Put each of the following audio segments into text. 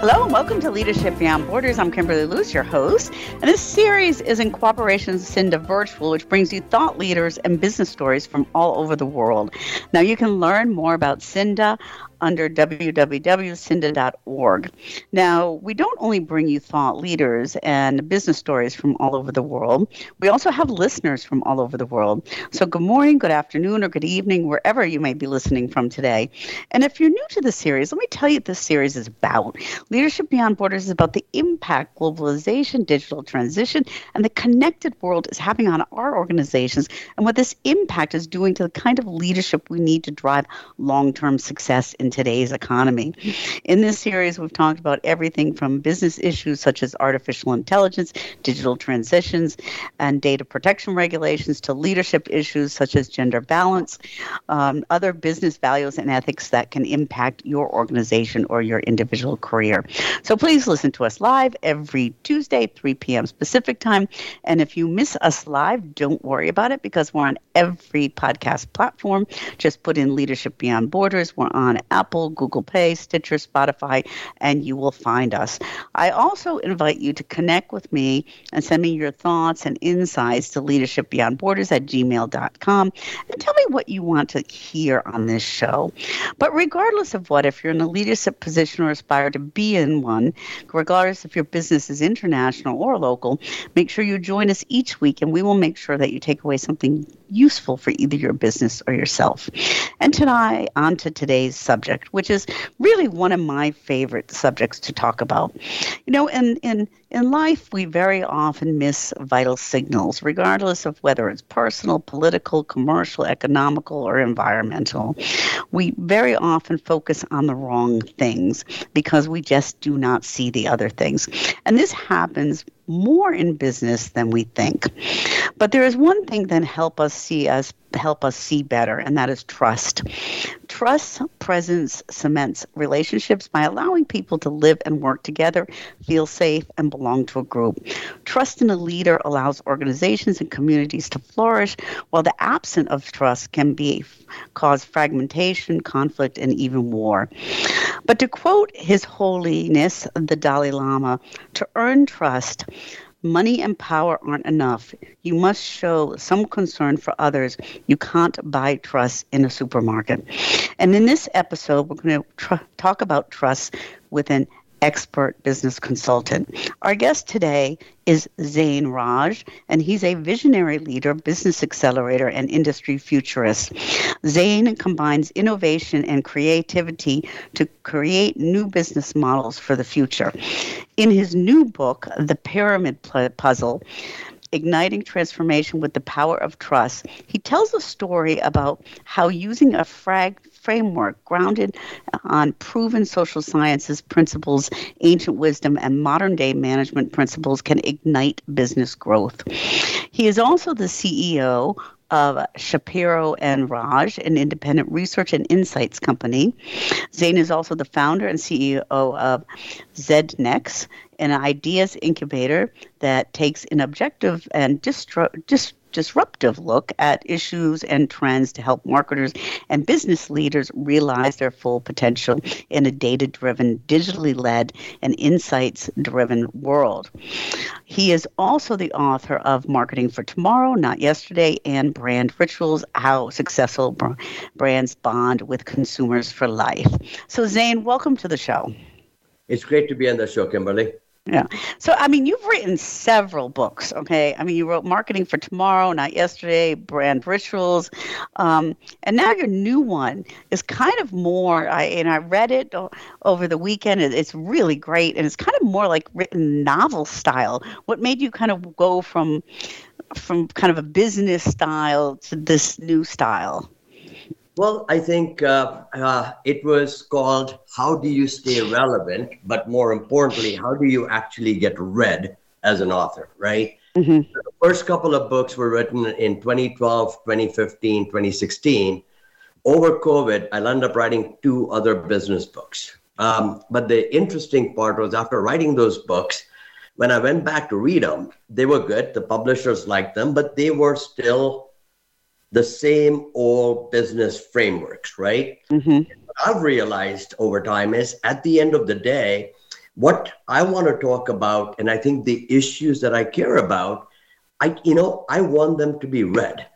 Hello and welcome to Leadership Beyond Borders. I'm Kimberly Lewis, your host. And this series is in cooperation with Siinda Virtual, which brings you thought leaders and business stories from all over the world. Now, you can learn more about Siinda under www.siinda.org. Now, we don't only bring you thought leaders and business stories from all over the world, we also have listeners from all over the world. So, good morning, good afternoon, or good evening, wherever you may be listening from today. And if you're new to the series, let me tell you what this series is about. Leadership Beyond Borders is about the impact globalization, digital transition, and the connected world is having on our organizations and what this impact is doing to the kind of leadership we need to drive long term success in today's economy. In this series, we've talked about everything from business issues such as artificial intelligence, digital transitions, and data protection regulations to leadership issues such as gender balance, um, other business values and ethics that can impact your organization or your individual career. So please listen to us live every Tuesday, 3 p.m. Pacific time. And if you miss us live, don't worry about it because we're on every podcast platform. Just put in Leadership Beyond Borders. We're on Apple, Google Play, Stitcher, Spotify, and you will find us. I also invite you to connect with me and send me your thoughts and insights to Leadership Beyond Borders at gmail.com and tell me what you want to hear on this show. But regardless of what, if you're in a leadership position or aspire to be in one, regardless if your business is international or local, make sure you join us each week and we will make sure that you take away something useful for either your business or yourself. And tonight, on to today's subject which is really one of my favorite subjects to talk about. You know, in, in, in life, we very often miss vital signals, regardless of whether it's personal, political, commercial, economical, or environmental. We very often focus on the wrong things because we just do not see the other things. And this happens more in business than we think. But there is one thing that help us see us help us see better, and that is trust. Trust presence cements relationships by allowing people to live and work together, feel safe, and belong to a group. Trust in a leader allows organizations and communities to flourish, while the absence of trust can be cause fragmentation, conflict, and even war. But to quote His Holiness the Dalai Lama, to earn trust, Money and power aren't enough. You must show some concern for others. You can't buy trust in a supermarket. And in this episode, we're going to tr- talk about trust with an expert business consultant. Our guest today is Zain Raj, and he's a visionary leader, business accelerator, and industry futurist. Zain combines innovation and creativity to create new business models for the future. In his new book, The Pyramid Puzzle, Igniting Transformation with the Power of Trust, he tells a story about how using a frag framework grounded on proven social sciences principles, ancient wisdom, and modern day management principles can ignite business growth. He is also the CEO of Shapiro and Raj, an independent research and insights company. Zain is also the founder and CEO of ZedNext, an ideas incubator that takes an objective and distro, dist- disruptive look at issues and trends to help marketers and business leaders realize their full potential in a data driven, digitally led, and insights driven world. He is also the author of Marketing for Tomorrow, Not Yesterday, and Brand Rituals How Successful Brands Bond with Consumers for Life. So, Zain, welcome to the show. It's great to be on the show, Kimberly. Yeah. So, I mean, you've written several books, okay? I mean, you wrote Marketing for Tomorrow, Not Yesterday, Brand Rituals. Um, and now your new one is kind of more, I, and I read it over the weekend. It's really great. And it's kind of more like written novel style. What made you kind of go from, from kind of a business style to this new style? Well, I think uh, uh, it was called How Do You Stay Relevant? But more importantly, how do you actually get read as an author, right? Mm-hmm. The first couple of books were written in 2012, 2015, 2016. Over COVID, I'll end up writing two other business books. Um, but the interesting part was after writing those books, when I went back to read them, they were good. The publishers liked them, but they were still the same old business frameworks, right? Mm-hmm. I've realized over time is at the end of the day, what I want to talk about, and I think the issues that I care about, I you know I want them to be read.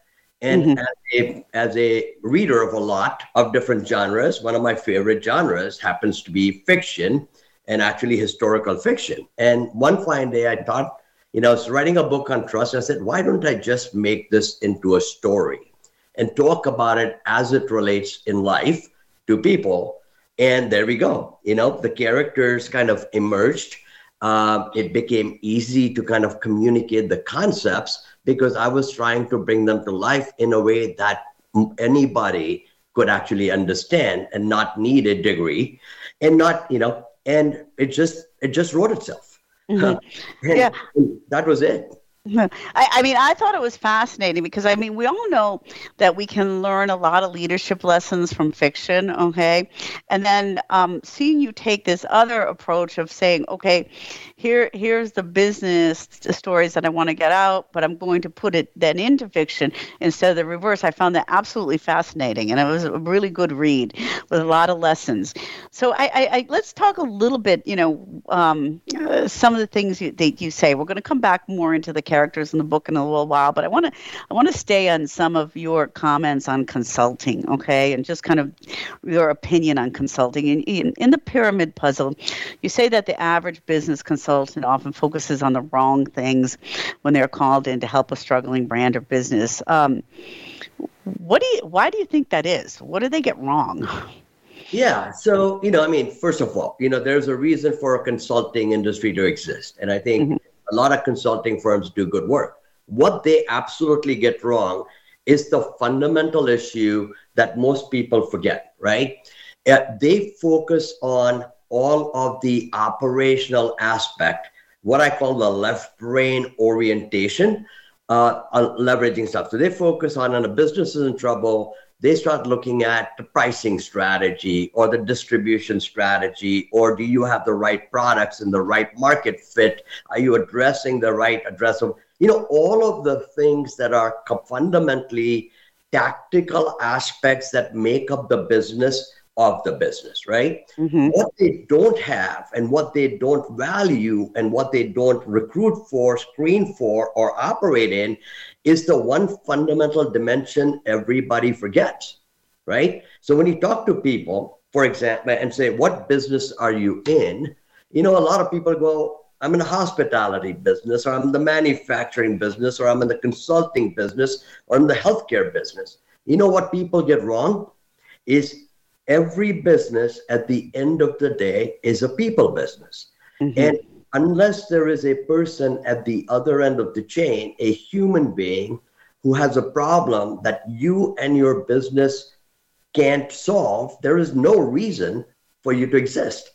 And mm-hmm. as, a, as a reader of a lot of different genres, one of my favorite genres happens to be fiction and actually historical fiction. And one fine day I thought, you know, I was writing a book on trust. I said, why don't I just make this into a story and talk about it as it relates in life to people? And there we go. You know, the characters kind of emerged. Uh, it became easy to kind of communicate the concepts because I was trying to bring them to life in a way that anybody could actually understand and not need a degree and not, you know, and it just it just wrote itself. Mm-hmm. yeah. That was it. I, I, mean, I thought it was fascinating because I mean, we all know that we can learn a lot of leadership lessons from fiction, okay? And then um, seeing you take this other approach of saying, okay, here here's the business stories that I want to get out, but I'm going to put it then into fiction instead of the reverse. I found that absolutely fascinating, and it was a really good read with a lot of lessons. So I, I, I let's talk a little bit. You know, um, uh, some of the things you, that you say. We're going to come back more into the characters in the book in a little while, but I want to I want to stay on some of your comments on consulting, okay, and just kind of your opinion on consulting. In, in, in the pyramid puzzle, you say that the average business consultant often focuses on the wrong things when they're called in to help a struggling brand or business. Um, what do you? Why do you think that is? What do they get wrong? Yeah. So, you know, I mean, first of all, you know, there's a reason for a consulting industry to exist. And I think mm-hmm a lot of consulting firms do good work. What they absolutely get wrong is the fundamental issue that most people forget, right? Uh, they focus on all of the operational aspect, what I call the left brain orientation, uh, leveraging stuff. So they focus on, when a business is in trouble, they start looking at the pricing strategy or the distribution strategy or do you have the right products in the right market fit? Are you addressing the right addressable you know all of the things that are fundamentally tactical aspects that make up the business of the business, right? Mm-hmm. What they don't have and what they don't value and what they don't recruit for, screen for, or operate in is the one fundamental dimension everybody forgets, right? So when you talk to people, for example, and say, What business are you in? You know, a lot of people go, I'm in the hospitality business, or I'm in the manufacturing business, or I'm in the consulting business, or in the healthcare business. You know what people get wrong? Is every business at the end of the day is a people business. Mm-hmm. And unless there is a person at the other end of the chain, a human being who has a problem that you and your business can't solve, there is no reason for you to exist.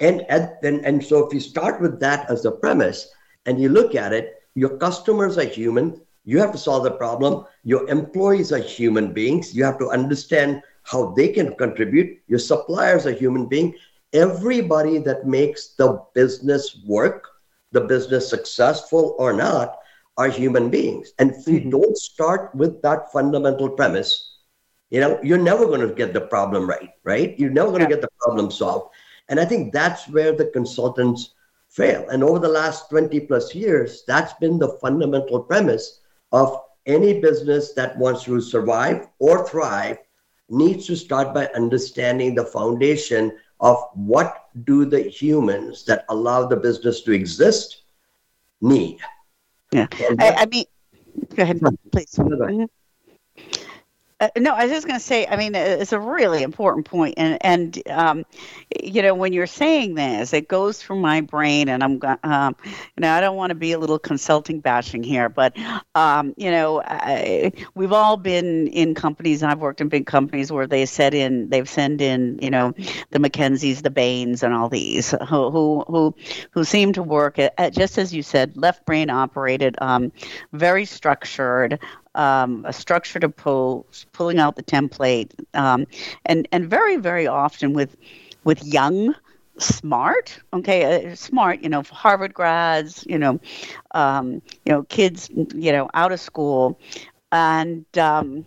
And, and, and so if you start with that as a premise and you look at it, your customers are human. You have to solve the problem. Your employees are human beings. You have to understand how they can contribute. Your suppliers are human beings. Everybody that makes the business work, the business successful or not, are human beings. And if you mm-hmm. don't start with that fundamental premise, you know, you're never going to get the problem right, right? You're never going to yeah. get the problem solved. And I think that's where the consultants fail. And over the last 20 plus years, that's been the fundamental premise of any business that wants to survive or thrive needs to start by understanding the foundation of what do the humans that allow the business to exist need. Yeah, I, I, mean, go ahead, please. Uh, no, I was just going to say. I mean, it's a really important point, and and um, you know, when you're saying this, it goes through my brain, and I'm, um, you know, I don't want to be a little consulting bashing here, but um, you know, I, we've all been in companies, and I've worked in big companies where they set in, they've sent in, you know, the McKinseys, the Bains, and all these who who who, who seem to work at, at, just as you said, left brain operated, um, very structured um, a structure to pull, pulling out the template, um, and and very very often with with young smart okay uh, smart you know harvard grads you know um, you know kids you know out of school. And um,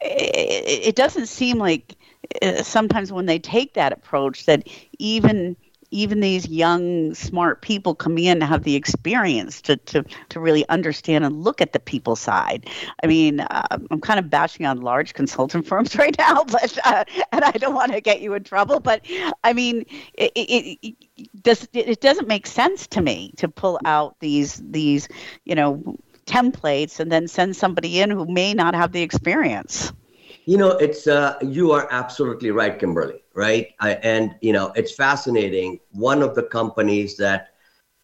it, it, doesn't seem like uh, sometimes when they take that approach that even even these young, smart people coming in to have the experience to, to, to really understand and look at the people side. I mean, uh, I'm kind of bashing on large consultant firms right now, but uh, and I don't want to get you in trouble, but I mean, it, it, it, does, it doesn't make sense to me to pull out these these you know templates and then send somebody in who may not have the experience. You know, it's uh, you are absolutely right, Kimberly. Right, I, and you know, it's fascinating. One of the companies that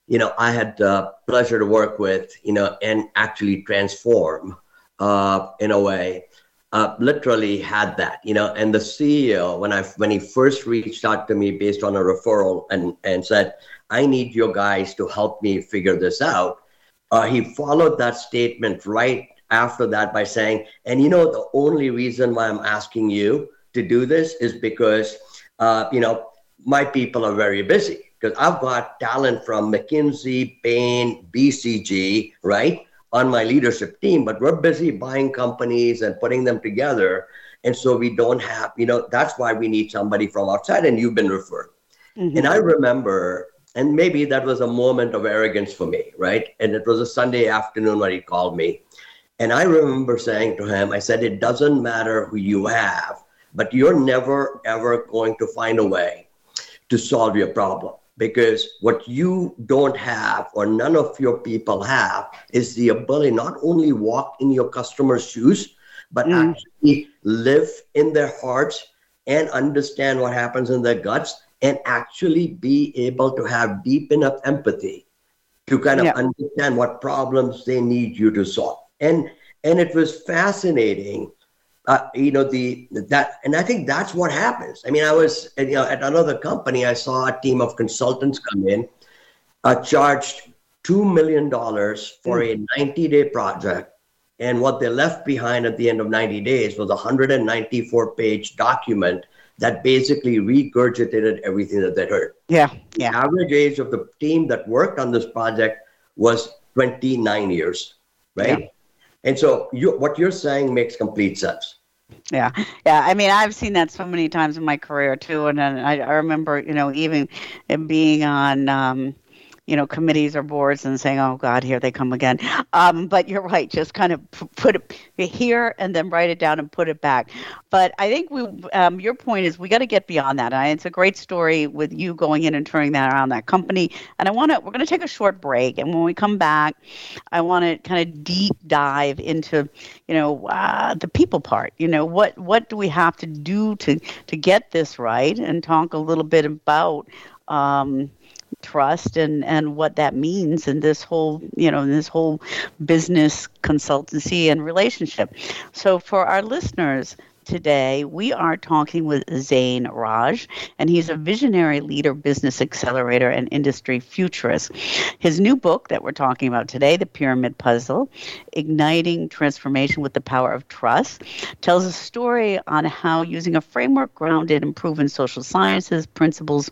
you know I had the pleasure to work with, you know, and actually transform uh, in a way, uh, literally had that, you know. And the CEO, when I when he first reached out to me based on a referral and and said, "I need your guys to help me figure this out," uh, he followed that statement right after that by saying, and you know, the only reason why I'm asking you to do this is because, uh, you know, my people are very busy because I've got talent from McKinsey, Bain, BCG, right, on my leadership team, but we're busy buying companies and putting them together. And so we don't have, you know, that's why we need somebody from outside, and you've been referred. Mm-hmm. And I remember, and maybe that was a moment of arrogance for me, right? And it was a Sunday afternoon when he called me. And I remember saying to him, I said, it doesn't matter who you have, but you're never, ever going to find a way to solve your problem because what you don't have or none of your people have is the ability not only walk in your customers' shoes, but mm. actually live in their hearts and understand what happens in their guts and actually be able to have deep enough empathy to kind of yeah. understand what problems they need you to solve and and it was fascinating uh, you know the that and i think that's what happens i mean i was you know at another company i saw a team of consultants come in uh, charged $2 million for mm. a 90 day project and what they left behind at the end of 90 days was a 194 page document that basically regurgitated everything that they heard. Yeah, yeah. The average age of the team that worked on this project was 29 years, right? Yeah. And so you, what you're saying makes complete sense. Yeah, yeah. I mean, I've seen that so many times in my career too, and, I, I remember, you know, even being on um, you know, committees or boards and saying, "Oh God, here they come again." Um, but you're right; just kind of put it here and then write it down and put it back. But I think we, um, your point is, we got to get beyond that. And it's a great story with you going in and turning that around that company. And I want to, we're going to take a short break, and when we come back, I want to kind of deep dive into, you know, uh, the people part. You know, what what do we have to do to to get this right, and talk a little bit about. Um, trust and and what that means in this whole you know this whole business consultancy and relationship. So for our listeners Today, we are talking with Zain Raj, and he's a visionary leader, business accelerator, and industry futurist. His new book that we're talking about today, The Pyramid Puzzle Igniting Transformation with the Power of Trust, tells a story on how using a framework grounded in proven social sciences principles,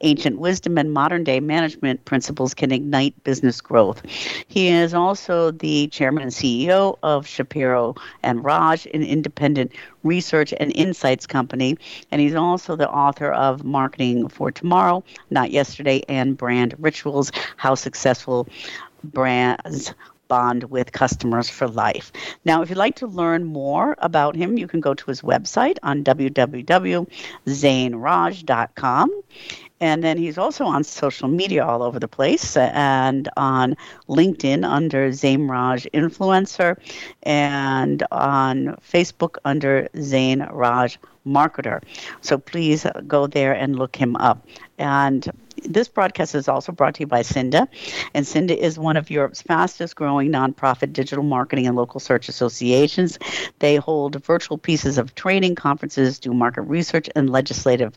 ancient wisdom, and modern day management principles can ignite business growth. He is also the chairman and CEO of Shapiro and Raj, an independent research and insights company. And he's also the author of Marketing for Tomorrow, Not Yesterday, and Brand Rituals How Successful Brands bond with customers for life. Now, if you'd like to learn more about him, you can go to his website on www.zainraj.com And then he's also on social media all over the place and on LinkedIn under Zain Raj Influencer and on Facebook under Zain Raj Marketer. So please go there and look him up. And this broadcast is also brought to you by Siinda. And Siinda is one of Europe's fastest growing nonprofit digital marketing and local search associations. They hold virtual pieces of training, conferences, do market research, and legislative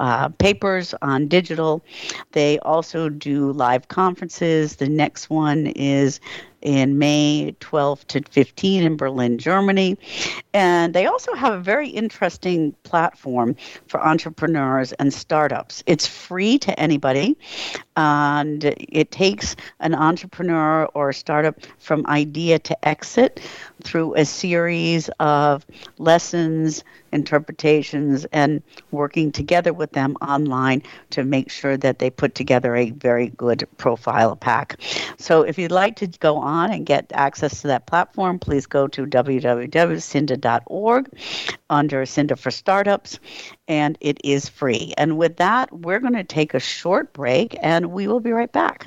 uh, papers on digital. They also do live conferences. The next one is in May 12 to 15 in Berlin, Germany. And they also have a very interesting platform for entrepreneurs and startups. It's free to anybody, and it takes an entrepreneur or a startup from idea to exit through a series of lessons, interpretations, and working together with them online to make sure that they put together a very good profile pack. So if you'd like to go on and get access to that platform, please go to www.siinda.org under Siinda for Startups, and it is free. And with that, we're going to take a short break and we will be right back.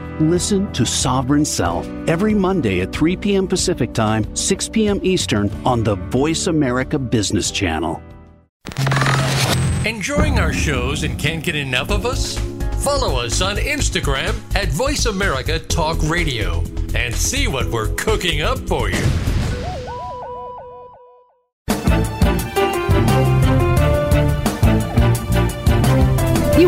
Listen to Sovereign Self every Monday at 3 p.m. Pacific Time, 6 p.m. Eastern on the Voice America Business Channel. Enjoying our shows and can't get enough of us? Follow us on Instagram at Voice America Talk Radio and see what we're cooking up for you.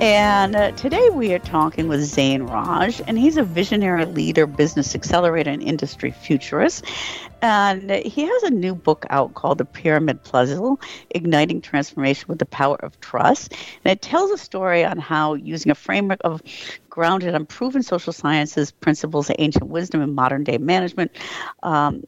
And uh, today we are talking with Zain Raj, and he's a visionary leader, business accelerator, and industry futurist. And he has a new book out called The Pyramid Puzzle Igniting Transformation with the Power of Trust. And it tells a story on how using a framework of grounded on proven social sciences, principles, ancient wisdom, and modern day management. Um,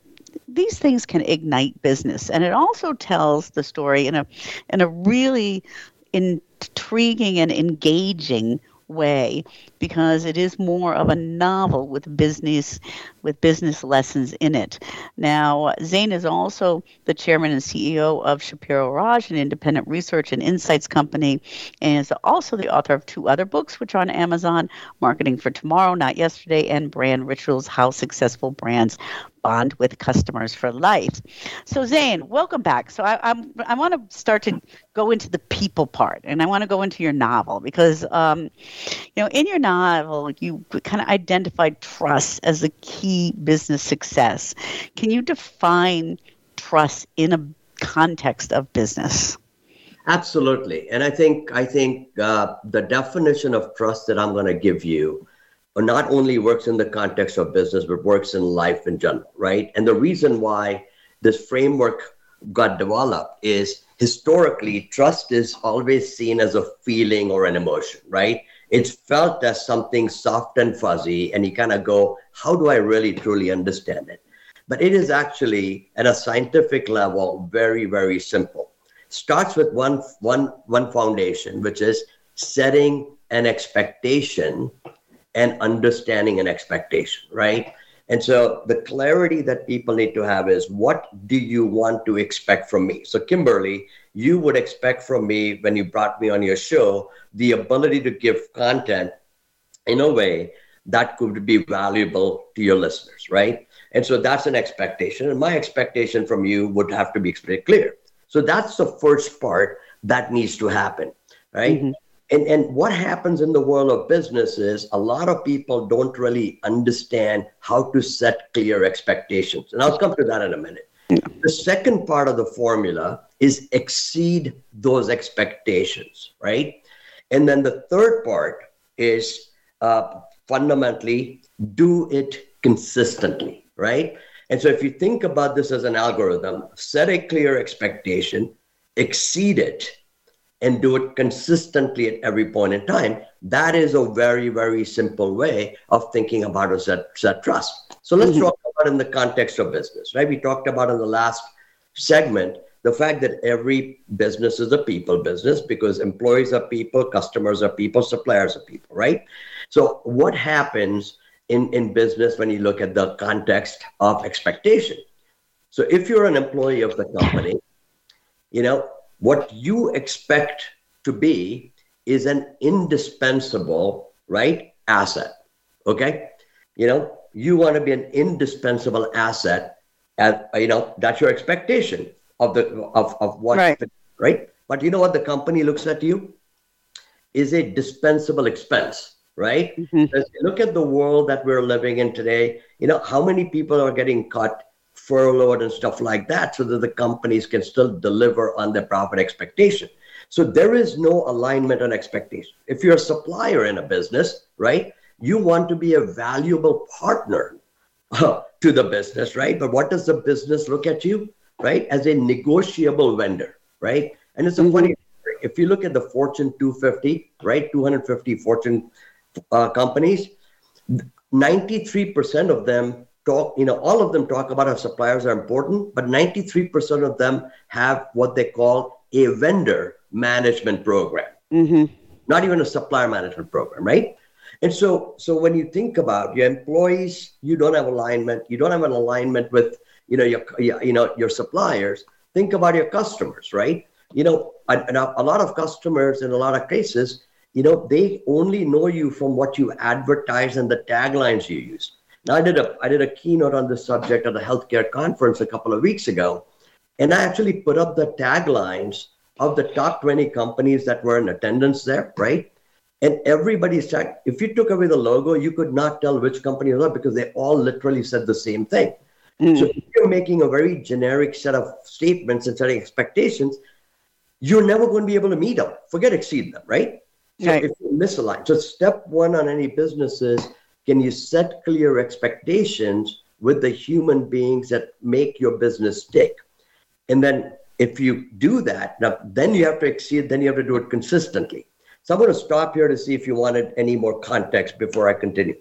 these things can ignite business and it also tells the story in a in a really intriguing and engaging way because it is more of a novel with business with business lessons in it. Now, Zain is also the chairman and CEO of Shapiro Raj, an independent research and insights company, and is also the author of two other books, which are on Amazon Marketing for Tomorrow, Not Yesterday, and Brand Rituals How Successful Brands bond with customers for life. So Zain, welcome back. So I, I'm I want to start to go into the people part, and I want to go into your novel because um, you know in your novel you kind of identified trust as the key business success. Can you define trust in a context of business? Absolutely, and I think I think uh, the definition of trust that I'm going to give you not only works in the context of business, but works in life in general, right? And the reason why this framework got developed is historically, trust is always seen as a feeling or an emotion, right? It's felt as something soft and fuzzy, and you kind of go, how do I really truly understand it? but it is actually at a scientific level very, very simple. Starts with one, one, one foundation, which is setting an expectation and understanding an expectation, right? And so the clarity that people need to have is what do you want to expect from me? So, Kimberly, you would expect from me when you brought me on your show the ability to give content in a way that could be valuable to your listeners, right? And so that's an expectation. And my expectation from you would have to be clear. So that's the first part that needs to happen, right? Mm-hmm. And, and what happens in the world of business is a lot of people don't really understand how to set clear expectations. And I'll come to that in a minute. The second part of the formula is exceed those expectations, right? And then the third part is uh, fundamentally do it consistently, right? And so if you think about this as an algorithm, set a clear expectation, exceed it, and do it consistently at every point in time, that is a very, very simple way of thinking about a set, set trust. So let's mm-hmm. talk about in the context of business, right? We talked about in the last segment the fact that every business is a people business because employees are people, customers are people, suppliers are people, right? So what happens in, in business when you look at the context of expectation? So if you're an employee of the company, you know, what you expect to be is an indispensable, right, asset. Okay? You know, you want to be an indispensable asset and you know, that's your expectation of the of, of what right. right? But you know what the company looks at you? Is a dispensable expense, right? Mm-hmm. Look at the world that we're living in today. You know, how many people are getting cut furloughed and stuff like that so that the companies can still deliver on their profit expectation. So there is no alignment on expectation. If you're a supplier in a business, right, you want to be a valuable partner uh, to the business, right? But what does the business look at you, right, as a negotiable vendor, right? And it's a mm-hmm. funny, if you look at the Fortune 250, right, 250 Fortune uh, companies, 93% of them talk, you know, all of them talk about how suppliers are important, but 93% of them have what they call a vendor management program. Mm-hmm. Not even a supplier management program, right? And so, so when you think about your employees, you don't have alignment. You don't have an alignment with, you know, your, you know, your suppliers. Think about your customers, right? You know, a, a lot of customers in a lot of cases, you know, they only know you from what you advertise and the taglines you use. Now, I did a I did a keynote on this subject at a healthcare conference a couple of weeks ago, and I actually put up the taglines of the top 20 companies that were in attendance there, right? And everybody's tag. If you took away the logo, you could not tell which company it was because they all literally said the same thing. Mm. So if you're making a very generic set of statements and setting expectations, you're never going to be able to meet them. Forget exceed them, right? So right. if you misalign. So step one on any business is can you set clear expectations with the human beings that make your business tick? And then if you do that, now then you have to exceed, then you have to do it consistently. So I'm going to stop here to see if you wanted any more context before I continue.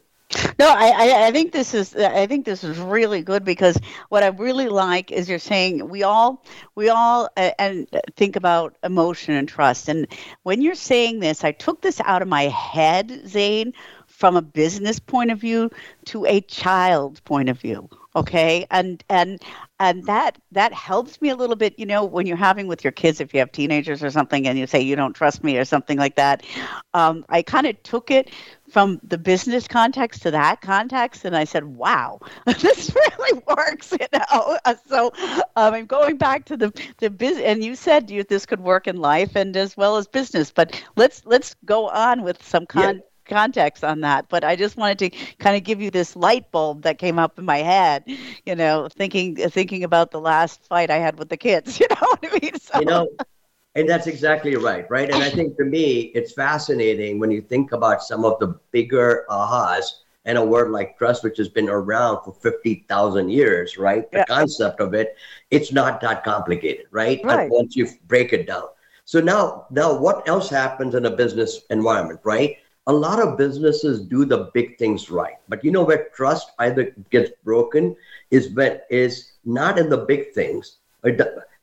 No, I, I think this is I think this is really good because what I really like is you're saying we all we all uh, and think about emotion and trust and when you're saying this I took this out of my head Zain from a business point of view to a child point of view okay? And and and that that helps me a little bit you know when you're having with your kids if you have teenagers or something and you say you don't trust me or something like that. Um, i kind of took it from the business context to that context and i said wow this really works you know? Uh, so um, i'm going back to the the business and you said you, this could work in life and as well as business but let's let's go on with some con- yeah context on that, but I just wanted to kind of give you this light bulb that came up in my head, you know, thinking thinking about the last fight I had with the kids, you know what I mean? So. You know, and that's exactly right, right? And I think to me, it's fascinating when you think about some of the bigger ahas and a word like trust, which has been around for 50,000 years, right? Yeah. The concept of it, it's not that complicated, right? right. once you break it down. So now, now what else happens in a business environment, right? A lot of businesses do the big things right. But you know where trust either gets broken is when is not in the big things.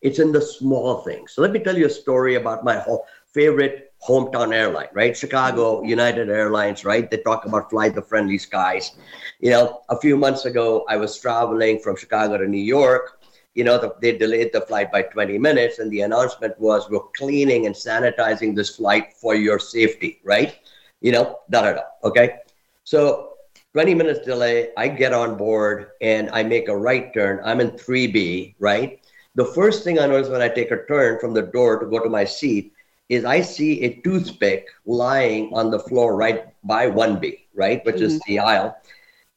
It's in the small things. So let me tell you a story about my favorite hometown airline, right? Chicago, United Airlines, right? They talk about fly the friendly skies. You know, a few months ago, I was traveling from Chicago to New York. You know, the, they delayed the flight by 20 minutes, and the announcement was we're cleaning and sanitizing this flight for your safety, right? You know, da da da. Okay. So 20 minutes delay, I get on board and I make a right turn. I'm in 3B, right? The first thing I notice when I take a turn from the door to go to my seat is I see a toothpick lying on the floor right by 1B, right, which mm-hmm. is the aisle.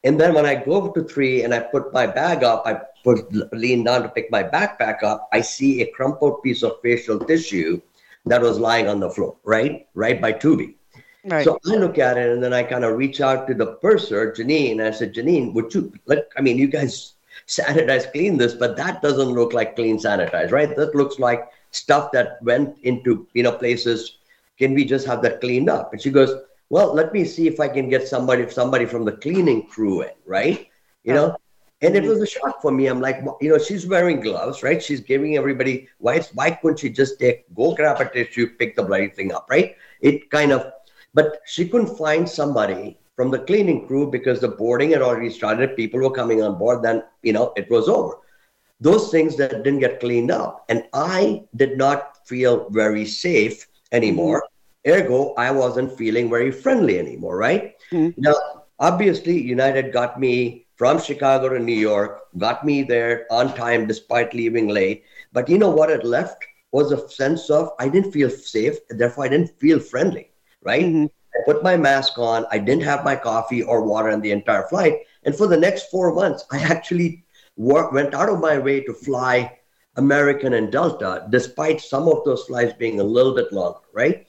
And then when I go to three and I put my bag up, I put lean down to pick my backpack up. I see a crumpled piece of facial tissue that was lying on the floor, right, right by 2B. Right. So I look at it and then I kind of reach out to the purser, Janine, and I said, Janine, would you let, I mean, you guys sanitize, clean this, but that doesn't look like clean sanitize, right? That looks like stuff that went into you know places. Can we just have that cleaned up? And she goes well let me see if i can get somebody somebody from the cleaning crew in right? You know? Oh. And it was a shock for me. I'm like you know she's wearing gloves right? She's giving everybody why why couldn't she just take go grab a tissue pick the bloody thing up right? It kind of but she couldn't find somebody from the cleaning crew because the boarding had already started people were coming on board then you know it was over those things that didn't get cleaned up. And I did not feel very safe anymore. Mm-hmm. Ergo, I wasn't feeling very friendly anymore, right? Mm-hmm. Now, obviously, United got me from Chicago to New York, got me there on time despite leaving late. But you know what it left was a sense of I didn't feel safe, therefore I didn't feel friendly, right? Mm-hmm. I put my mask on, I didn't have my coffee or water in the entire flight. And for the next four months, I actually work, went out of my way to fly American and Delta, despite some of those flights being a little bit longer, right?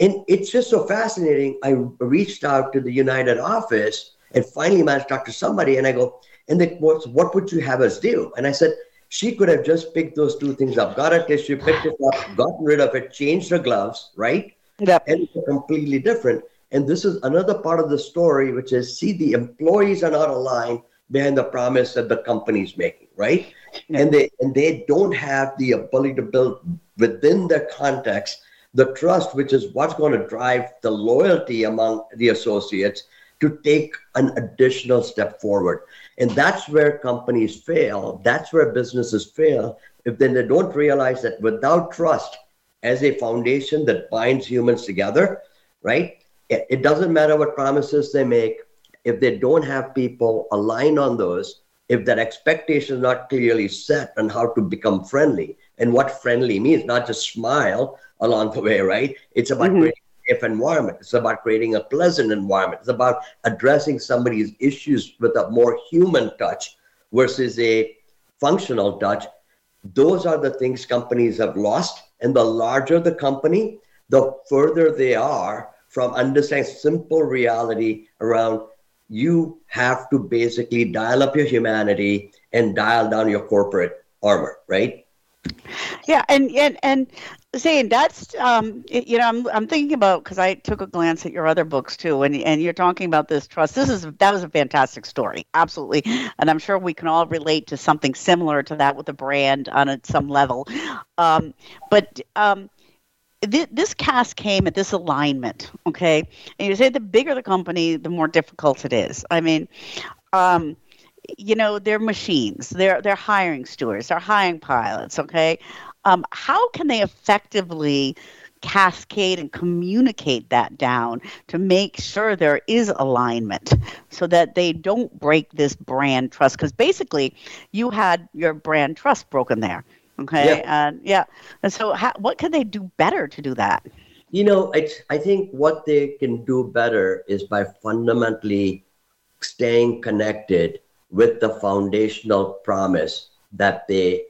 And it's just so fascinating. I reached out to the United office and finally managed to talk to somebody, and I go, and they, what, what would you have us do? And I said, she could have just picked those two things up, got a tissue, picked it up, gotten rid of it, changed her gloves, right? Yep. And it's completely different. And this is another part of the story, which is see, the employees are not aligned behind the promise that the company's making, right? And they and they don't have the ability to build within their context the trust, which is what's going to drive the loyalty among the associates to take an additional step forward. And that's where companies fail. That's where businesses fail if then they don't realize that without trust as a foundation that binds humans together, right? It doesn't matter what promises they make if they don't have people aligned on those, if that expectation is not clearly set on how to become friendly and what friendly means, not just smile along the way, right? It's about mm-hmm. creating a safe environment. It's about creating a pleasant environment. It's about addressing somebody's issues with a more human touch versus a functional touch. Those are the things companies have lost. And the larger the company, the further they are from understanding simple reality around you have to basically dial up your humanity and dial down your corporate armor, right? Yeah, and and and saying that's um, you know I'm I'm thinking about because I took a glance at your other books too, and and you're talking about this trust. This is that was a fantastic story, absolutely, and I'm sure we can all relate to something similar to that with a brand on a, some level. Um, but um, th- this cast came at this alignment, okay? And you say the bigger the company, the more difficult it is. I mean, um, you know, they're machines. They're they're hiring stewards. They're hiring pilots. Okay, um, how can they effectively cascade and communicate that down to make sure there is alignment so that they don't break this brand trust because basically you had your brand trust broken there Okay. Yeah. And yeah. And so, how, what can they do better to do that? You know, I, I think what they can do better is by fundamentally staying connected with the foundational promise that they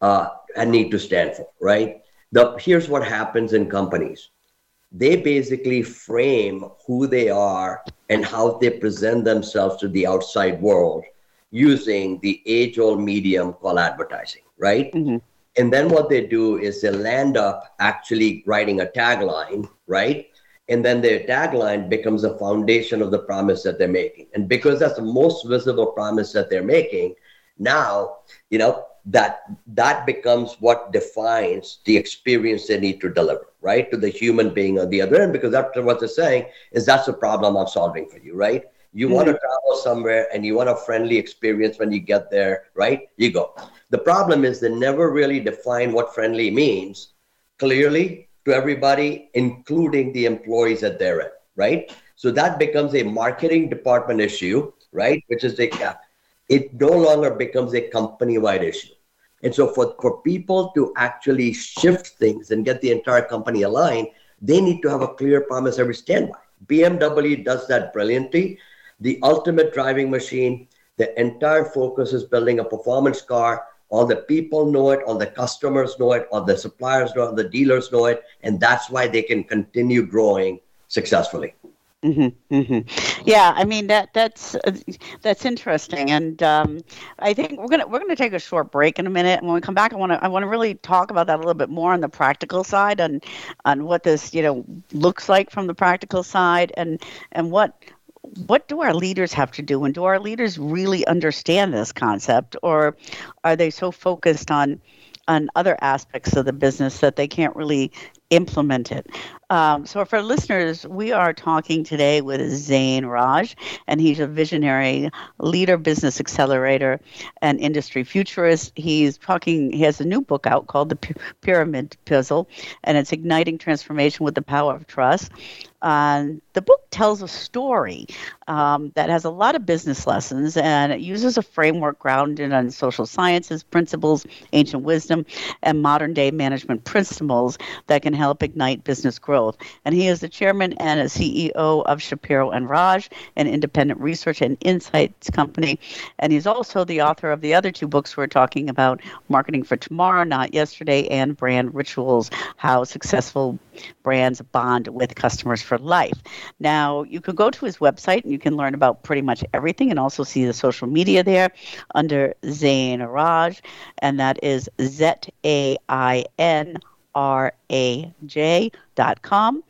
uh, need to stand for, right? The, here's what happens in companies they basically frame who they are and how they present themselves to the outside world using the age old medium called advertising right? Mm-hmm. And then what they do is they land up actually writing a tagline, right? And then their tagline becomes the foundation of the promise that they're making. And because that's the most visible promise that they're making, now, you know, that that becomes what defines the experience they need to deliver, right? To the human being on the other end, because that's what they're saying is that's the problem I'm solving for you, right? You mm-hmm. want to travel somewhere and you want a friendly experience when you get there, right? You go. The problem is they never really define what friendly means clearly to everybody, including the employees at their end, right? So that becomes a marketing department issue, right? Which is a it no longer becomes a company-wide issue. And so for, for people to actually shift things and get the entire company aligned, they need to have a clear promise every stand by. BMW does that brilliantly. The ultimate driving machine, the entire focus is building a performance car. All the people know it, all the customers know it, all the suppliers know it, the dealers know it, and that's why they can continue growing successfully. Mm-hmm, mm-hmm. Yeah, I mean that that's uh, that's interesting, and um, I think we're gonna we're gonna take a short break in a minute. And when we come back, I want to I want to really talk about that a little bit more on the practical side, and on what this you know looks like from the practical side, and and what what do our leaders have to do, and do our leaders really understand this concept, or are they so focused on on other aspects of the business that they can't really implement it. Um, so, for listeners, we are talking today with Zain Raj, and he's a visionary leader, business accelerator, and industry futurist. He's talking, he has a new book out called The Pyramid Puzzle, and it's Igniting Transformation with the Power of Trust. And the book tells a story um, that has a lot of business lessons and it uses a framework grounded on social sciences, principles, ancient wisdom, and modern day management principles that can help ignite business growth. And he is the chairman and a CEO of Shapiro and Raj, an independent research and insights company. And he's also the author of the other two books we're talking about Marketing for Tomorrow, Not Yesterday, and Brand Rituals How Successful Brands Bond with Customers for Life. Now, you can go to his website and you can learn about pretty much everything and also see the social media there under Zain Raj, and that is Z A I N R A J dot com.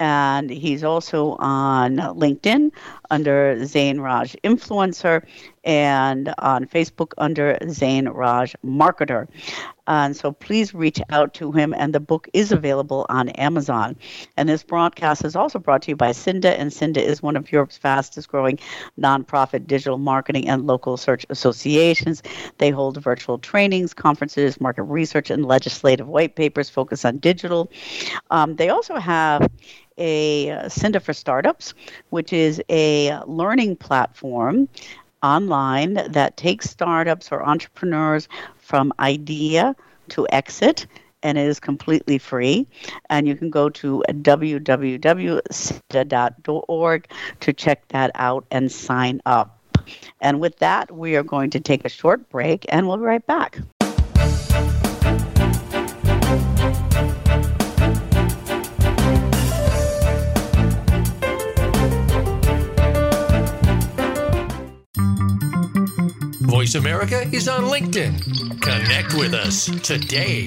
And he's also on LinkedIn under Zain Raj Influencer and on Facebook under Zain Raj Marketer. And so please reach out to him, and the book is available on Amazon. And this broadcast is also brought to you by Siinda, and Siinda is one of Europe's fastest growing nonprofit digital marketing and local search associations. They hold virtual trainings, conferences, market research, and legislative white papers focused on digital. Um, they also have a Siinda for Startups, which is a learning platform online that takes startups or entrepreneurs from idea to exit and it is completely free. And you can go to www.siinda.org to check that out and sign up. And with that, we are going to take a short break and we'll be right back. Voice America is on LinkedIn. Connect with us today.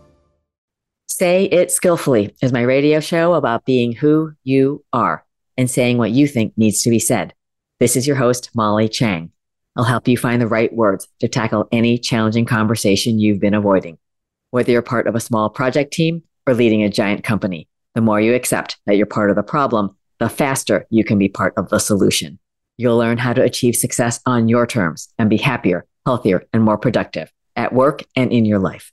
Say It Skillfully is my radio show about being who you are and saying what you think needs to be said. This is your host, Molly Chang. I'll help you find the right words to tackle any challenging conversation you've been avoiding. Whether you're part of a small project team or leading a giant company, the more you accept that you're part of the problem, the faster you can be part of the solution. You'll learn how to achieve success on your terms and be happier, healthier, and more productive at work and in your life.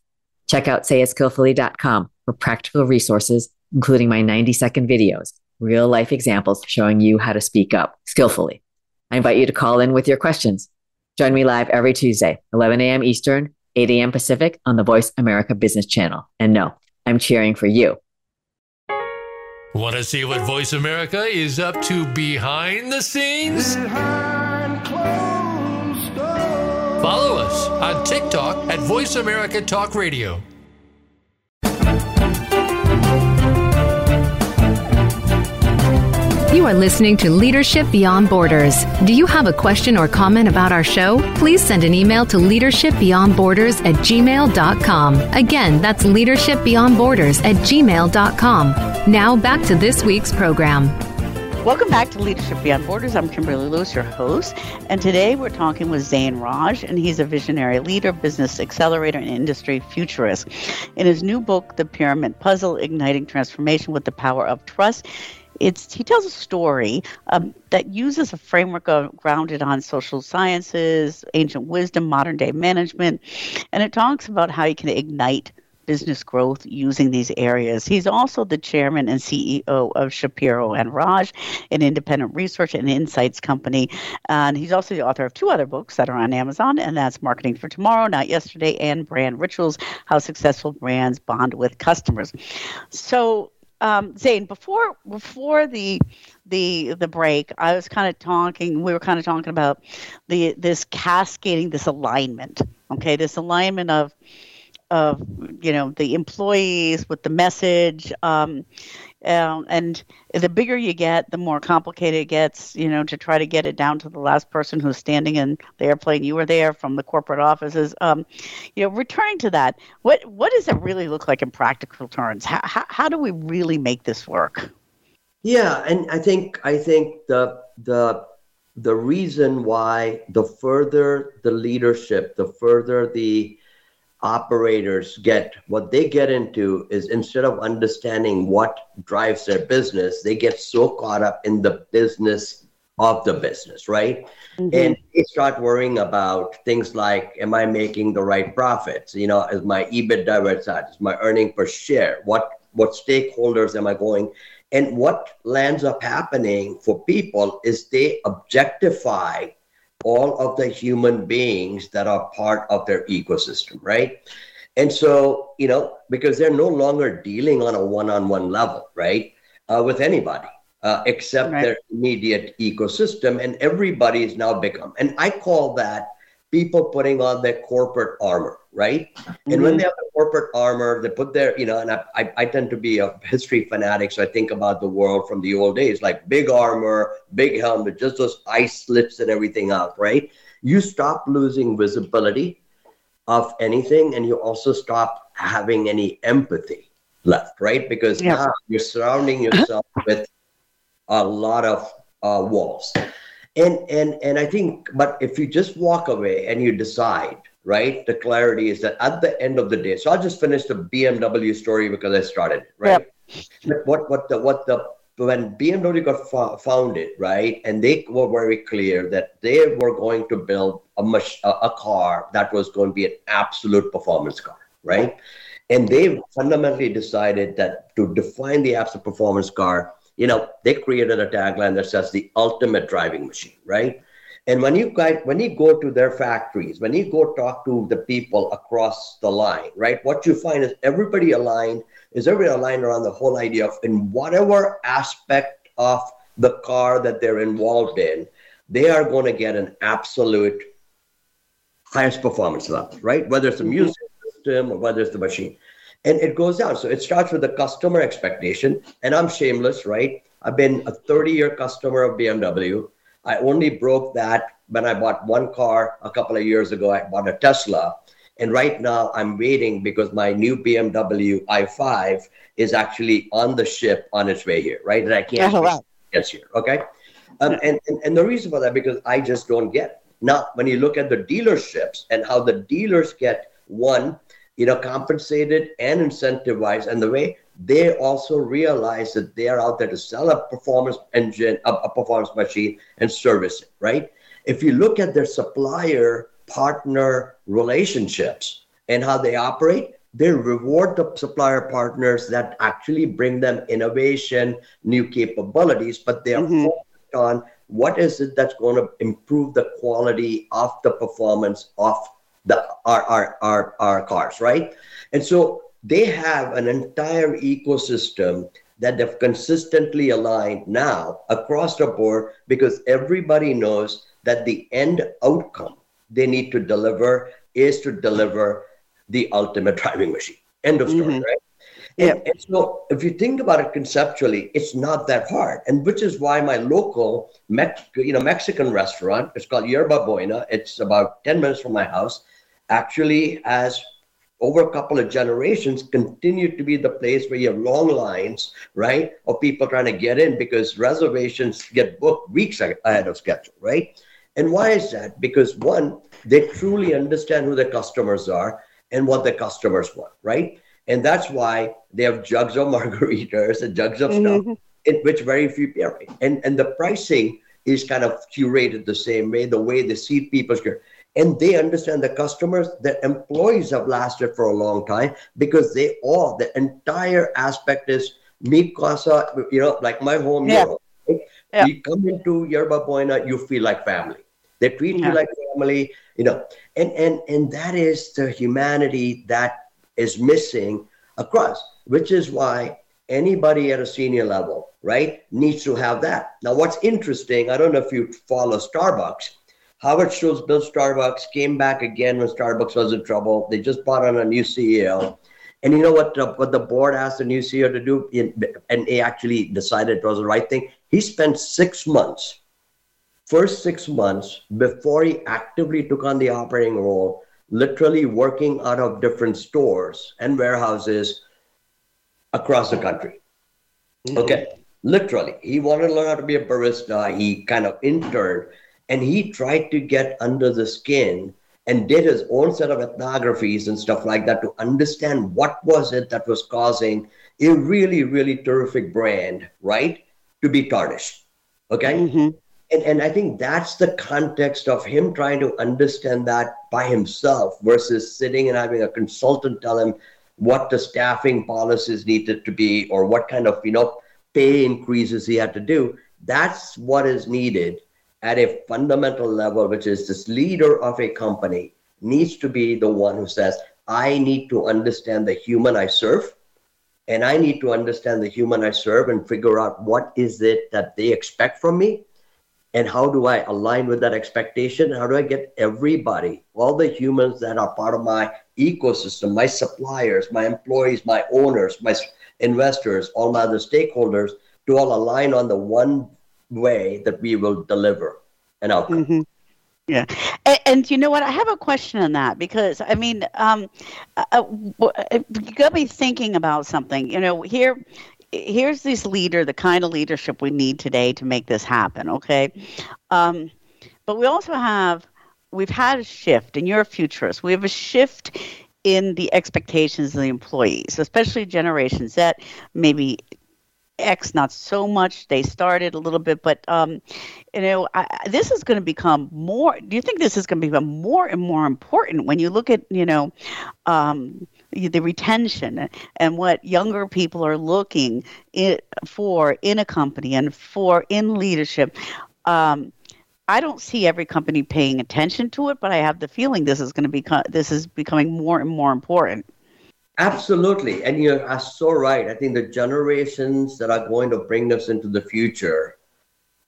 Check out sayitskillfully.com for practical resources, including my 90 second videos, real life examples showing you how to speak up skillfully. I invite you to call in with your questions. Join me live every Tuesday, 11 a.m. Eastern, 8 a.m. Pacific on the Voice America Business Channel. And no, I'm cheering for you. Want to see what Voice America is up to behind the scenes? Behind Follow us on TikTok at Voice America Talk Radio. You are listening to Leadership Beyond Borders. Do you have a question or comment about our show? Please send an email to leadershipbeyondborders at gmail.com. Again, that's leadershipbeyondborders at gmail.com. Now back to this week's program. Welcome back to Leadership Beyond Borders. I'm Kimberly Lewis, your host, and today we're talking with Zain Raj, and he's a visionary leader, business accelerator, and industry futurist. In his new book, The Pyramid Puzzle Igniting Transformation with the Power of Trust, it's he tells a story um, that uses a framework of, grounded on social sciences, ancient wisdom, modern day management, and it talks about how you can ignite business growth using these areas. He's also the chairman and CEO of Shapiro and Raj, an independent research and insights company. And he's also the author of two other books that are on Amazon, and that's Marketing for Tomorrow, Not Yesterday, and Brand Rituals How Successful Brands Bond with Customers. So, um, Zain, before before the the the break, I was kind of talking. We were kind of talking about the this cascading, this alignment. Okay, this alignment of of you know the employees with the message. Um, um, and the bigger you get, the more complicated it gets, you know, to try to get it down to the last person who's standing in the airplane you were there from the corporate offices. Um, you know, returning to that, what what does it really look like in practical terms? How, how, how do we really make this work? Yeah, and I think I think the the the reason why the further the leadership, the further the operators get what they get into is instead of understanding what drives their business they get so caught up in the business of the business right? Mm-hmm. and they start worrying about things like am i making the right profits? You know is my ebitda where it's at? Is my earning per share? What what stakeholders am i going? And what lands up happening for people is they objectify all of the human beings that are part of their ecosystem, right? And so, you know, because they're no longer dealing on a one on one level, right, uh, with anybody. Uh, except right. their immediate ecosystem, and everybody is now become. And I call that people putting on their corporate armor, right? Mm-hmm. And when mm-hmm. they have the corporate armor, they put their, you know, and I, I, I, tend to be a history fanatic, so I think about the world from the old days, like big armor, big helmet, just those ice slips and everything out, right? You stop losing visibility of anything, and you also stop having any empathy left, right? Because yeah. now you're surrounding yourself with a lot of uh, walls and and and i think but if you just walk away and you decide right the clarity is that at the end of the day so i'll just finish the bmw story because i started right yep. what what the what the when bmw got founded right and they were very clear that they were going to build a, mach- a car that was going to be an absolute performance car right and they fundamentally decided that to define the absolute performance car you know, they created a tagline that says the ultimate driving machine, right? And when you guys, when you go to their factories, when you go talk to the people across the line, right? What you find is everybody aligned, is everybody aligned around the whole idea of in whatever aspect of the car that they're involved in, they are going to get an absolute highest performance level, right? Whether it's the mm-hmm. music system or whether it's the machine and it goes down. So it starts with the customer expectation. And I'm shameless, right? I've been a 30 year customer of BMW. I only broke that when I bought one car a couple of years ago. I bought a Tesla. And right now I'm waiting because my new BMW i5 is actually on the ship on its way here, right? And I can't oh, wow. gets here. Okay. Um, and, and, and the reason for that, because I just don't get it. Now, when you look at the dealerships and how the dealers get one, you know, compensated and incentivized. And the way they also realize that they are out there to sell a performance engine, a, a performance machine, and service it, right? If you look at their supplier partner relationships and how they operate, they reward the supplier partners that actually bring them innovation, new capabilities, but they are mm-hmm. focused on what is it that's going to improve the quality of the performance of the our, our our our cars, right? And so they have an entire ecosystem that they've consistently aligned now across the board because everybody knows that the end outcome they need to deliver is to deliver the ultimate driving machine. End of story, mm-hmm. right? And, yep. and, so if you think about it conceptually, it's not that hard. And which is why my local Mex- you know, Mexican restaurant, it's called Yerba Buena. It's about 10 minutes from my house, actually has over a couple of generations continued to be the place where you have long lines, right, of people trying to get in because reservations get booked weeks ahead of schedule, right? And why is that? Because one, they truly understand who their customers are and what the customers want, right? And that's why they have jugs of margaritas and jugs of mm-hmm. stuff, in which very few people. And and the pricing is kind of curated the same way, the way the seat people and they understand the customers the employees have lasted for a long time because they all the entire aspect is mi casa you know like my home yeah. right? yeah. you come into yerba buena you feel like family they treat yeah. you like family you know and and and that is the humanity that is missing across which is why anybody at a senior level right needs to have that now what's interesting i don't know if you follow starbucks Howard Schultz built Starbucks, came back again when Starbucks was in trouble. They just brought on a new CEO. And you know what, uh, what the board asked the new CEO to do? And he actually decided it was the right thing. He spent six months, first six months before he actively took on the operating role, literally working out of different stores and warehouses across the country. Mm-hmm. Okay, literally. He wanted to learn how to be a barista. He kind of interned and he tried to get under the skin and did his own set of ethnographies and stuff like that to understand what was it that was causing a really really terrific brand right to be tarnished. Okay? Mm-hmm. and, and i think that's the context of him trying to understand that by himself versus sitting and having a consultant tell him what the staffing policies needed to be or what kind of you know pay increases he had to do. That's what is needed at a fundamental level, which is this leader of a company needs to be the one who says, I need to understand the human I serve, and I need to understand the human I serve and figure out what is it that they expect from me, and how do I align with that expectation? How do I get everybody, all the humans that are part of my ecosystem, my suppliers, my employees, my owners, my investors, all my other stakeholders, to all align on the one way that we will deliver an outcome. Mm-hmm. Yeah, and, and, you know what? I have a question on that because I mean, um, uh, uh you got me thinking about something. You know, here, here's this leader, the kind of leadership we need today to make this happen. Okay, um, but we also have we've had a shift, and you're a futurist. We have a shift in the expectations of the employees, especially Generation Z, maybe X, not so much. They started a little bit, but um, you know, I, this is going to become more. Do you think this is going to become more and more important when you look at you know um, the retention and what younger people are looking it, for in a company and for in leadership? Um, I don't see every company paying attention to it, but I have the feeling this is going to become this is becoming more and more important. Absolutely. And you are so right. I think the generations that are going to bring us into the future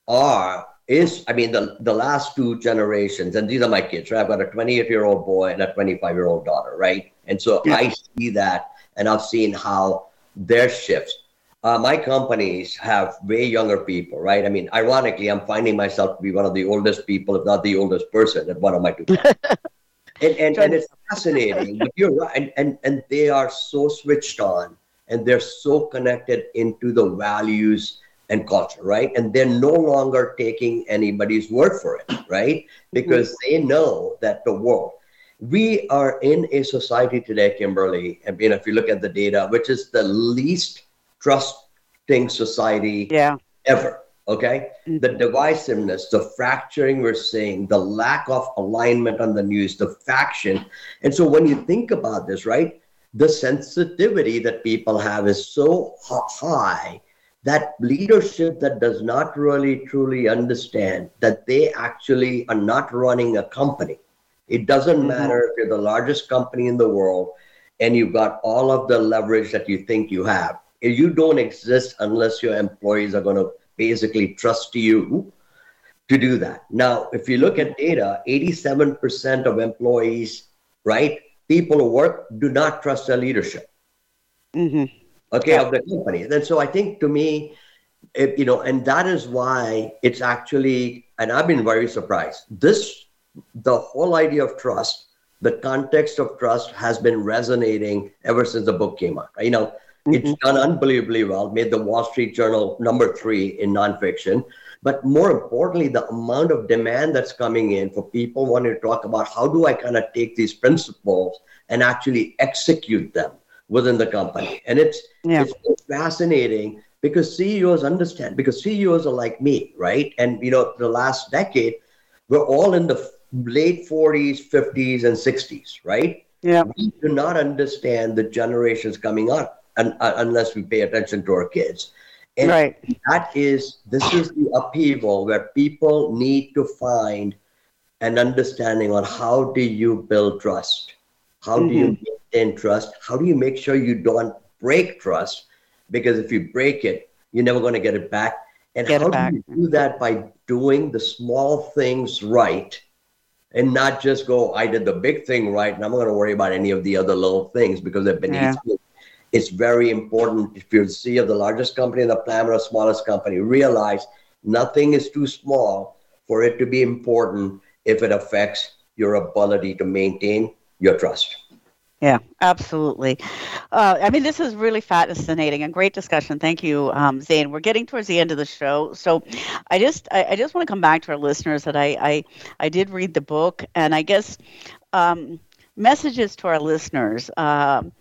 are is I mean the the last two generations, and these are my kids, right? I've got a 28 year old boy and a 25 year old daughter, right? And so yeah. I see that and I've seen how their shifts. Uh, my companies have way younger people, right? I mean, ironically, I'm finding myself to be one of the oldest people, if not the oldest person at one of my two and, and, and it's fascinating but you're right. And, and and they are so switched on and they're so connected into the values and culture right? And they're no longer taking anybody's word for it right? Because mm-hmm. they know that the world we are in a society today kimberly and you know if you look at the data which is the least trusting society yeah. ever Okay. Mm-hmm. The divisiveness, the fracturing we're seeing, the lack of alignment on the news, the faction. And so when you think about this, right, the sensitivity that people have is so high that leadership that does not really truly understand that they actually are not running a company. It doesn't mm-hmm. matter if you're the largest company in the world and you've got all of the leverage that you think you have. You don't exist unless your employees are going to basically trust you to do that. Now, if you look at data, 87% of employees right? People who work do not trust their leadership. Mm-hmm. Okay, Yeah. of the company. And so I think to me, it, you know, and that is why it's actually, and I've been very surprised. This, the whole idea of trust, the context of trust has been resonating ever since the book came out. You know, Mm-hmm. it's done unbelievably well, made the Wall Street Journal number three in nonfiction. But more importantly, the amount of demand that's coming in for people wanting to talk about how do I kind of take these principles and actually execute them within the company. And it's Yeah. it's fascinating because CEOs understand because CEOs are like me, right? And you know, the last decade, we're all in the late 40s, 50s, and 60s, right? Yeah. We do not understand the generations coming up un- uh, unless we pay attention to our kids. And Right. that is this is the upheaval where people need to find an understanding on how do you build trust how do you maintain trust how do you make sure you don't break trust because if you break it you're never going to get it back and Get how back. do you do that by doing the small things right and not just go i did the big thing right and i'm not going to worry about any of the other little things because they're beneath Yeah. me it's very important if you're the CEO of the largest company in the planet or the smallest company, realize nothing is too small for it to be important if it affects your ability to maintain your trust. Yeah, absolutely. Uh, I mean, this is really fascinating and great discussion. Thank you, um, Zain. We're getting towards the end of the show, so I just I, I just want to come back to our listeners that I I, I did read the book, and I guess um, messages to our listeners. Um,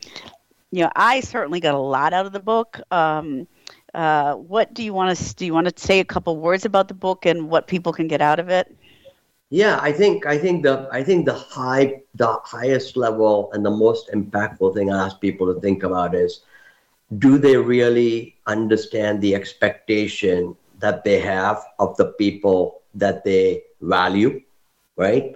you know, I certainly got a lot out of the book. Um, uh, what do you want to do? You want to say a couple words about the book and what people can get out of it? Yeah, I think I think the I think the high the highest level and the most impactful thing I ask people to think about is do they really understand the expectation that they have of the people that they value, right?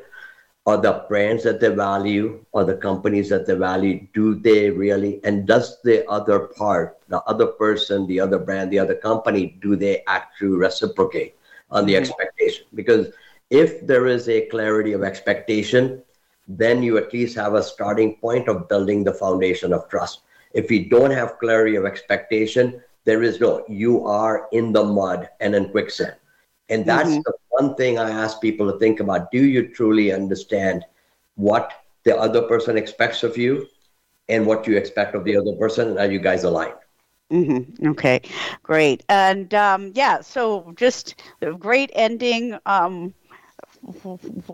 Or the brands that they value or the companies that they value, do they really and does the other part, the other person, the other brand, the other company, do they actually reciprocate on the mm-hmm. expectation? Because if there is a clarity of expectation, then you at least have a starting point of building the foundation of trust. If you don't have clarity of expectation, there is no, you are in the mud and in quicksand. And that's Mhm. the one thing I ask people to think about. Do you truly understand what the other person expects of you and what you expect of the other person? And are you guys aligned? Mm-hmm. Okay, great. And um, yeah, so just a great ending. Um,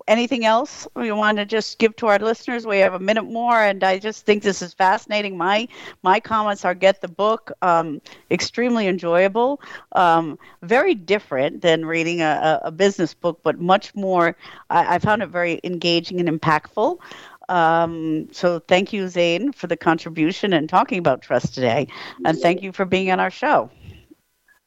anything else we want to just give to our listeners? We have a minute more, and I just think this is fascinating. My my comments are get the book. Um, extremely enjoyable. Um, very different than reading a, a business book, but much more. I, I found it very engaging and impactful. Um, so thank you, Zain, for the contribution and talking about trust today. And thank you for being on our show.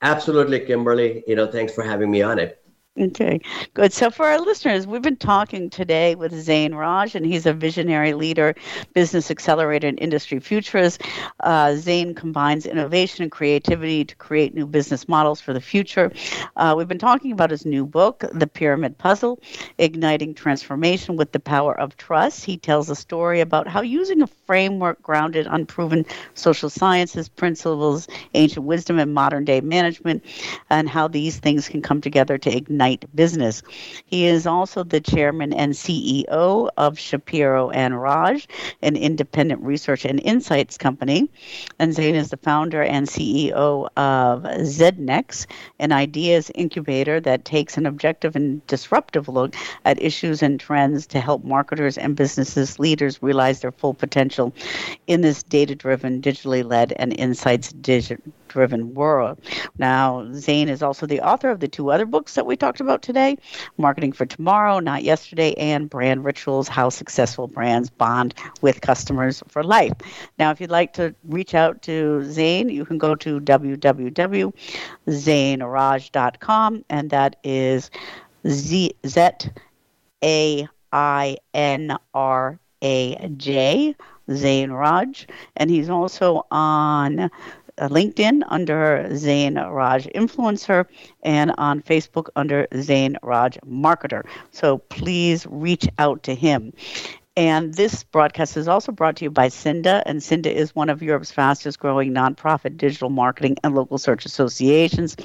Absolutely, Kimberly. You know, thanks for having me on it. Okay, good. So, for our listeners, we've been talking today with Zain Raj, and he's a visionary leader, business accelerator, and industry futurist. Uh, Zain combines innovation and creativity to create new business models for the future. Uh, we've been talking about his new book, The Pyramid Puzzle Igniting Transformation with the Power of Trust. He tells a story about how using a framework grounded on proven social sciences principles, ancient wisdom, and modern day management, and how these things can come together to ignite business. He is also the chairman and CEO of Shapiro and Raj, an independent research and insights company. And Zain is the founder and CEO of Zednex, an ideas incubator that takes an objective and disruptive look at issues and trends to help marketers and businesses leaders realize their full potential in this data driven, digitally led, and insights driven world. Now, Zain is also the author of the two other books that we talked about today Marketing for Tomorrow, Not Yesterday, and Brand Rituals How Successful Brands Bond with Customers for Life. Now, if you'd like to reach out to Zain, you can go to www.zainraj.com, and that is Z Z A I N R A J. Zain Raj. And he's also on Uh, LinkedIn under Zain Raj Influencer and on Facebook under Zain Raj Marketer. So please reach out to him. And this broadcast is also brought to you by Siinda, and Siinda is one of Europe's fastest growing nonprofit digital marketing and local search associations.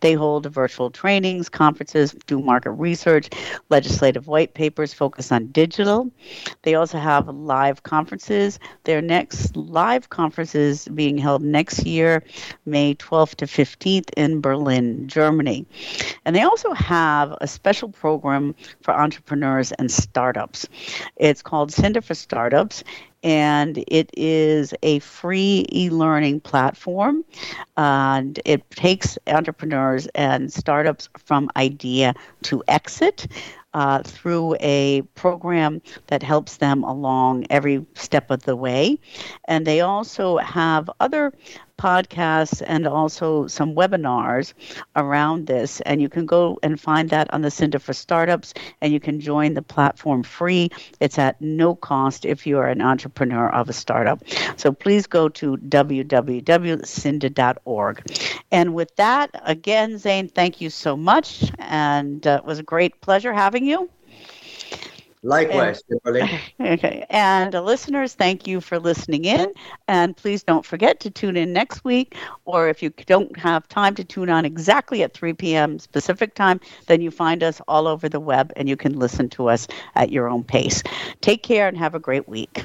They hold virtual trainings, conferences, do market research, legislative white papers focus on digital. They also have live conferences. Their next live conference is being held next year, May 12th to 15th in Berlin, Germany. And they also have a special program for entrepreneurs and startups. It's called Siinda for Startups, and it is a free e-learning platform. And it takes entrepreneurs and startups from idea to exit uh, through a program that helps them along every step of the way. And they also have other podcasts and also some webinars around this. And you can go and find that on the Siinda for Startups, and you can join the platform free. It's at no cost if you are an entrepreneur of a startup. So please go to www.siinda.org. And with that, again, Zain, thank you so much. And uh, it was a great pleasure having you. Likewise, and. Okay. And uh, listeners, thank you for listening in. And please don't forget to tune in next week. Or if you don't have time to tune on exactly at 3 p.m. Pacific time, then you find us all over the web and you can listen to us at your own pace. Take care and have a great week.